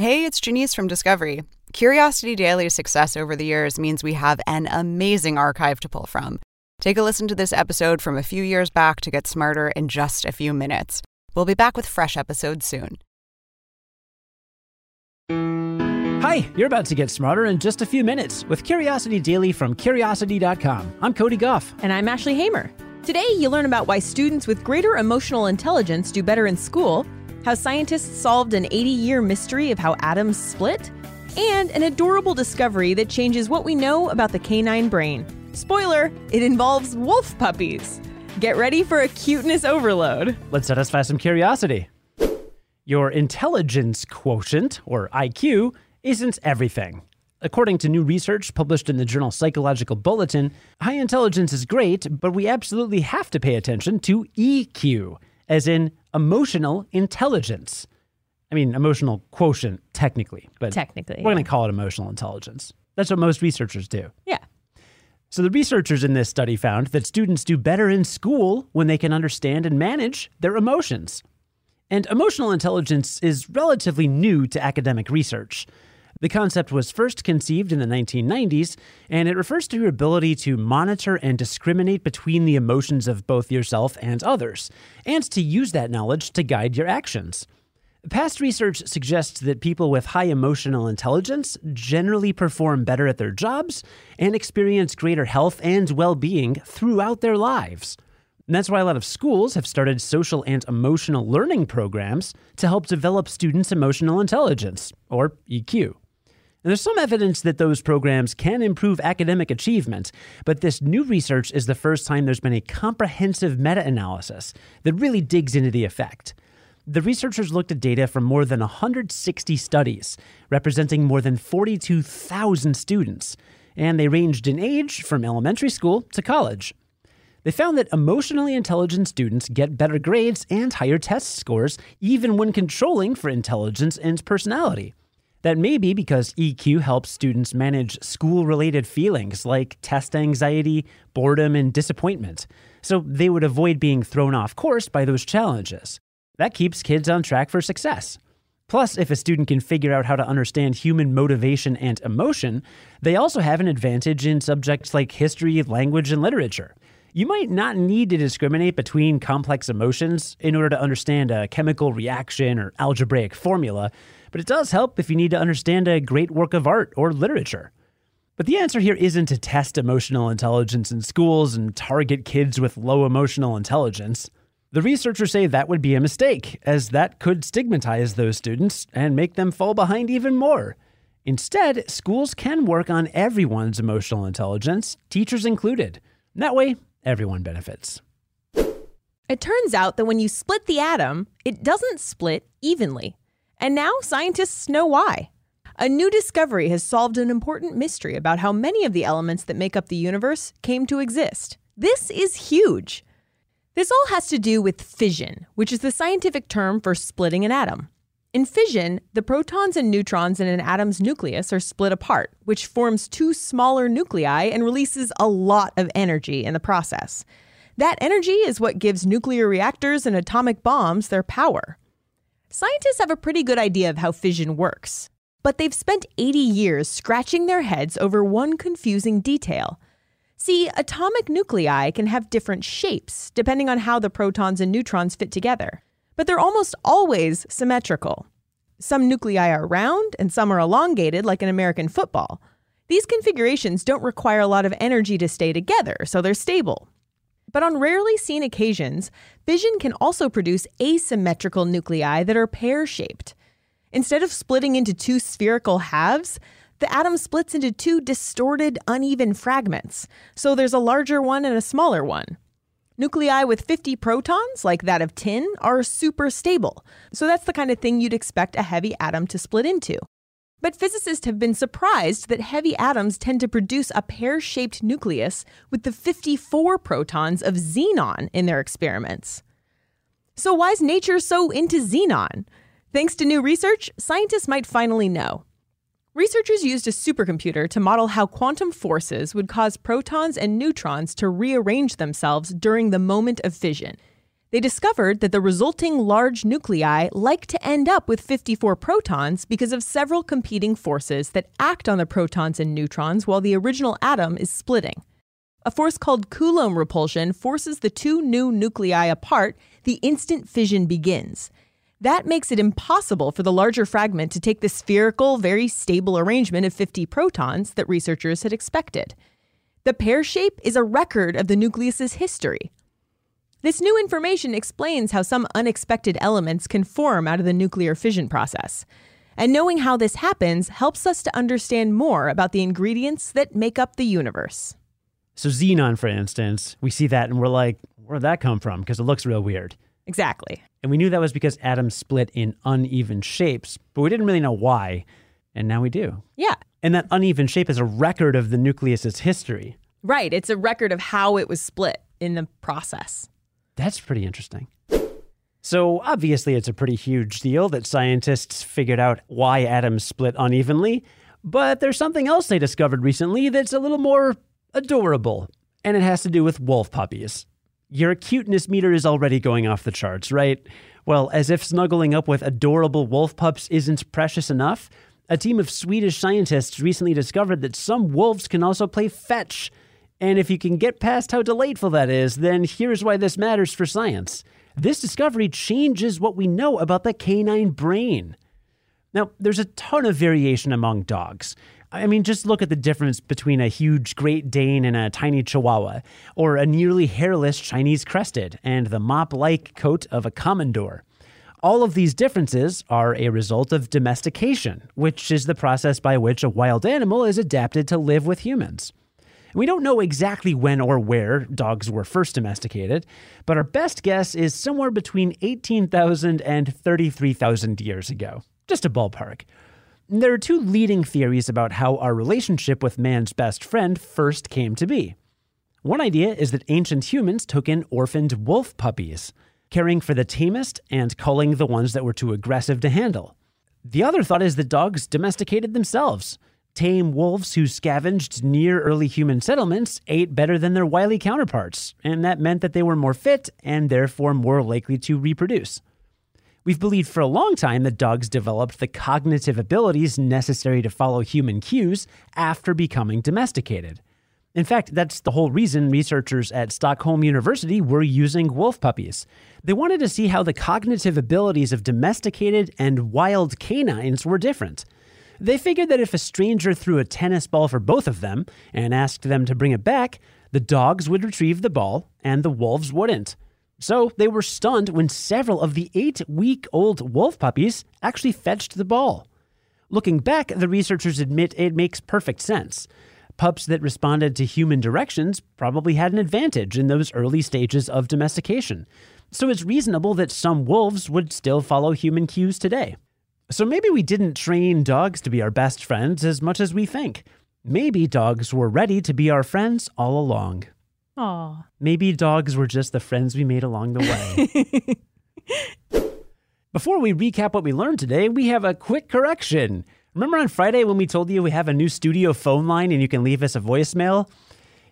Hey, it's Janice from Discovery. Curiosity Daily's success over the years means we have an amazing archive to pull from. Take a listen to this episode from a few years back to get smarter in just a few minutes. We'll be back with fresh episodes soon. Hi, you're about to get smarter in just a few minutes with Curiosity Daily from Curiosity.com. I'm Cody Gough. And I'm Ashley Hamer. Today, you learn about why students with greater emotional intelligence do better in school, how scientists solved an 80 year mystery of how atoms split, and an adorable discovery that changes what we know about the canine brain. Spoiler, it involves wolf puppies. Get ready for a cuteness overload. Let's satisfy some curiosity. Your intelligence quotient, or IQ, isn't everything. According to new research published in the journal Psychological Bulletin, high intelligence is great, but we absolutely have to pay attention to EQ, as in emotional intelligence. I mean, emotional quotient, technically, but Technically, we're going to call it emotional intelligence. That's what most researchers do. Yeah. So, the researchers in this study found that students do better in school when they can understand and manage their emotions. And emotional intelligence is relatively new to academic research. The concept was first conceived in the 1990s, and it refers to your ability to monitor and discriminate between the emotions of both yourself and others, and to use that knowledge to guide your actions. Past research suggests that people with high emotional intelligence generally perform better at their jobs and experience greater health and well being throughout their lives. That's why a lot of schools have started social and emotional learning programs to help develop students' emotional intelligence, or EQ. There's some evidence that those programs can improve academic achievement, but this new research is the first time there's been a comprehensive meta analysis that really digs into the effect. The researchers looked at data from more than 160 studies, representing more than 42,000 students, and they ranged in age from elementary school to college. They found that emotionally intelligent students get better grades and higher test scores, even when controlling for intelligence and personality. That may be because EQ helps students manage school related feelings like test anxiety, boredom, and disappointment, so they would avoid being thrown off course by those challenges. That keeps kids on track for success. Plus, if a student can figure out how to understand human motivation and emotion, they also have an advantage in subjects like history, language, and literature. You might not need to discriminate between complex emotions in order to understand a chemical reaction or algebraic formula, but it does help if you need to understand a great work of art or literature. But the answer here isn't to test emotional intelligence in schools and target kids with low emotional intelligence. The researchers say that would be a mistake, as that could stigmatize those students and make them fall behind even more. Instead, schools can work on everyone's emotional intelligence, teachers included. That way, everyone benefits. It turns out that when you split the atom, it doesn't split evenly. And now scientists know why. A new discovery has solved an important mystery about how many of the elements that make up the universe came to exist. This is huge. This all has to do with fission, which is the scientific term for splitting an atom. In fission, the protons and neutrons in an atom's nucleus are split apart, which forms two smaller nuclei and releases a lot of energy in the process. That energy is what gives nuclear reactors and atomic bombs their power. Scientists have a pretty good idea of how fission works, but they've spent 80 years scratching their heads over one confusing detail. See, atomic nuclei can have different shapes depending on how the protons and neutrons fit together, but they're almost always symmetrical. Some nuclei are round and some are elongated, like an American football. These configurations don't require a lot of energy to stay together, so they're stable. But on rarely seen occasions, fission can also produce asymmetrical nuclei that are pear shaped. Instead of splitting into two spherical halves, the atom splits into two distorted, uneven fragments, so there's a larger one and a smaller one. Nuclei with 50 protons, like that of tin, are super stable, so that's the kind of thing you'd expect a heavy atom to split into. But physicists have been surprised that heavy atoms tend to produce a pear shaped nucleus with the 54 protons of xenon in their experiments. So, why is nature so into xenon? Thanks to new research, scientists might finally know. Researchers used a supercomputer to model how quantum forces would cause protons and neutrons to rearrange themselves during the moment of fission. They discovered that the resulting large nuclei like to end up with 54 protons because of several competing forces that act on the protons and neutrons while the original atom is splitting. A force called Coulomb repulsion forces the two new nuclei apart the instant fission begins. That makes it impossible for the larger fragment to take the spherical, very stable arrangement of 50 protons that researchers had expected. The pear shape is a record of the nucleus's history. This new information explains how some unexpected elements can form out of the nuclear fission process. And knowing how this happens helps us to understand more about the ingredients that make up the universe. So, xenon, for instance, we see that and we're like, where'd that come from? Because it looks real weird. Exactly. And we knew that was because atoms split in uneven shapes, but we didn't really know why. And now we do. Yeah. And that uneven shape is a record of the nucleus's history. Right. It's a record of how it was split in the process. That's pretty interesting. So, obviously, it's a pretty huge deal that scientists figured out why atoms split unevenly, but there's something else they discovered recently that's a little more adorable, and it has to do with wolf puppies. Your cuteness meter is already going off the charts, right? Well, as if snuggling up with adorable wolf pups isn't precious enough, a team of Swedish scientists recently discovered that some wolves can also play fetch. And if you can get past how delightful that is, then here's why this matters for science. This discovery changes what we know about the canine brain. Now, there's a ton of variation among dogs. I mean, just look at the difference between a huge Great Dane and a tiny Chihuahua, or a nearly hairless Chinese crested and the mop like coat of a Komondor. All of these differences are a result of domestication, which is the process by which a wild animal is adapted to live with humans. We don't know exactly when or where dogs were first domesticated, but our best guess is somewhere between 18,000 and 33,000 years ago. Just a ballpark. There are two leading theories about how our relationship with man's best friend first came to be. One idea is that ancient humans took in orphaned wolf puppies, caring for the tamest and culling the ones that were too aggressive to handle. The other thought is that dogs domesticated themselves. Tame wolves who scavenged near early human settlements ate better than their wily counterparts, and that meant that they were more fit and therefore more likely to reproduce. We've believed for a long time that dogs developed the cognitive abilities necessary to follow human cues after becoming domesticated. In fact, that's the whole reason researchers at Stockholm University were using wolf puppies. They wanted to see how the cognitive abilities of domesticated and wild canines were different. They figured that if a stranger threw a tennis ball for both of them and asked them to bring it back, the dogs would retrieve the ball and the wolves wouldn't. So they were stunned when several of the eight week old wolf puppies actually fetched the ball. Looking back, the researchers admit it makes perfect sense. Pups that responded to human directions probably had an advantage in those early stages of domestication. So it's reasonable that some wolves would still follow human cues today. So maybe we didn't train dogs to be our best friends as much as we think. Maybe dogs were ready to be our friends all along. Aw. Maybe dogs were just the friends we made along the way. Before we recap what we learned today, we have a quick correction. Remember on Friday when we told you we have a new studio phone line and you can leave us a voicemail?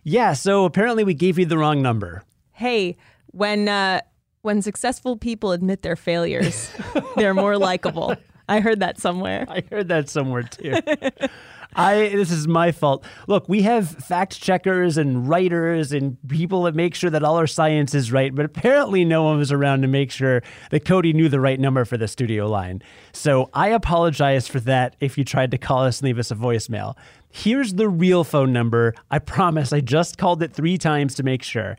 Yeah, so apparently we gave you the wrong number. Hey, when uh, when successful people admit their failures, they're more likable. I heard that somewhere. I heard that somewhere too. I this is my fault. Look, we have fact checkers and writers and people that make sure that all our science is right, but apparently no one was around to make sure that Cody knew the right number for the studio line. So I apologize for that if you tried to call us and leave us a voicemail. Here's the real phone number. I promise I just called it 3 times to make sure.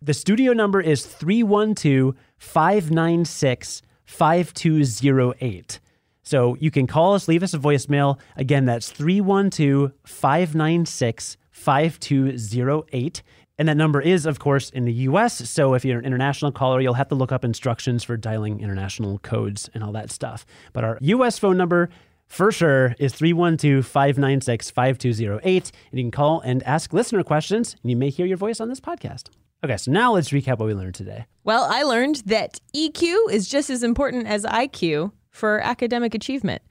The studio number is 312 596 5208. So you can call us, leave us a voicemail. Again, that's 312 596 5208. And that number is, of course, in the US. So if you're an international caller, you'll have to look up instructions for dialing international codes and all that stuff. But our US phone number, for sure, is 312 596 5208. And you can call and ask listener questions, and you may hear your voice on this podcast. Okay, so now let's recap what we learned today. Well, I learned that EQ is just as important as IQ for academic achievement.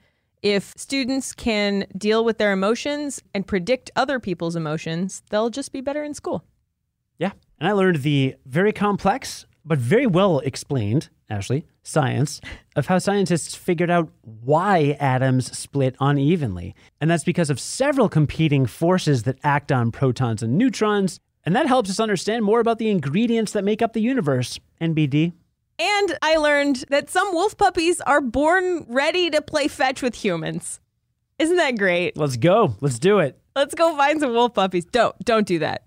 If students can deal with their emotions and predict other people's emotions, they'll just be better in school. Yeah. And I learned the very complex but very well explained, Ashley, science, of how scientists figured out why atoms split unevenly. And that's because of several competing forces that act on protons and neutrons. And that helps us understand more about the ingredients that make up the universe. NBD. And I learned that some wolf puppies are born ready to play fetch with humans. Isn't that great? Let's go. Let's do it. Let's go find some wolf puppies. Don't don't do that.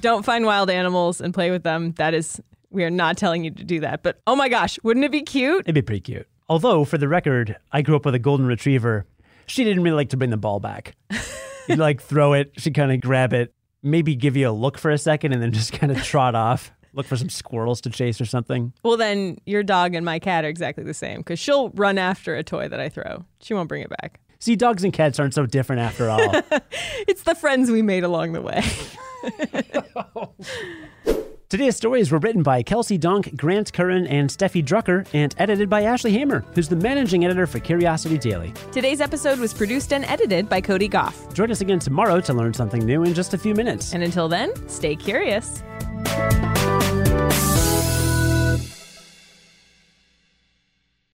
Don't find wild animals and play with them. That is we are not telling you to do that. But oh my gosh, wouldn't it be cute? It'd be pretty cute. Although, for the record, I grew up with a golden retriever. She didn't really like to bring the ball back. You'd like throw it, she'd kind of grab it, maybe give you a look for a second, and then just kind of trot off. Look for some squirrels to chase or something. Well, then your dog and my cat are exactly the same because she'll run after a toy that I throw. She won't bring it back. See, dogs and cats aren't so different after all. It's the friends we made along the way. Today's stories were written by Kelsey Donk, Grant Currin, and Steffi Drucker, and edited by Ashley Hamer, who's the managing editor for Curiosity Daily. Today's episode was produced and edited by Cody Gough. Join us again tomorrow to learn something new in just a few minutes. And until then, stay curious.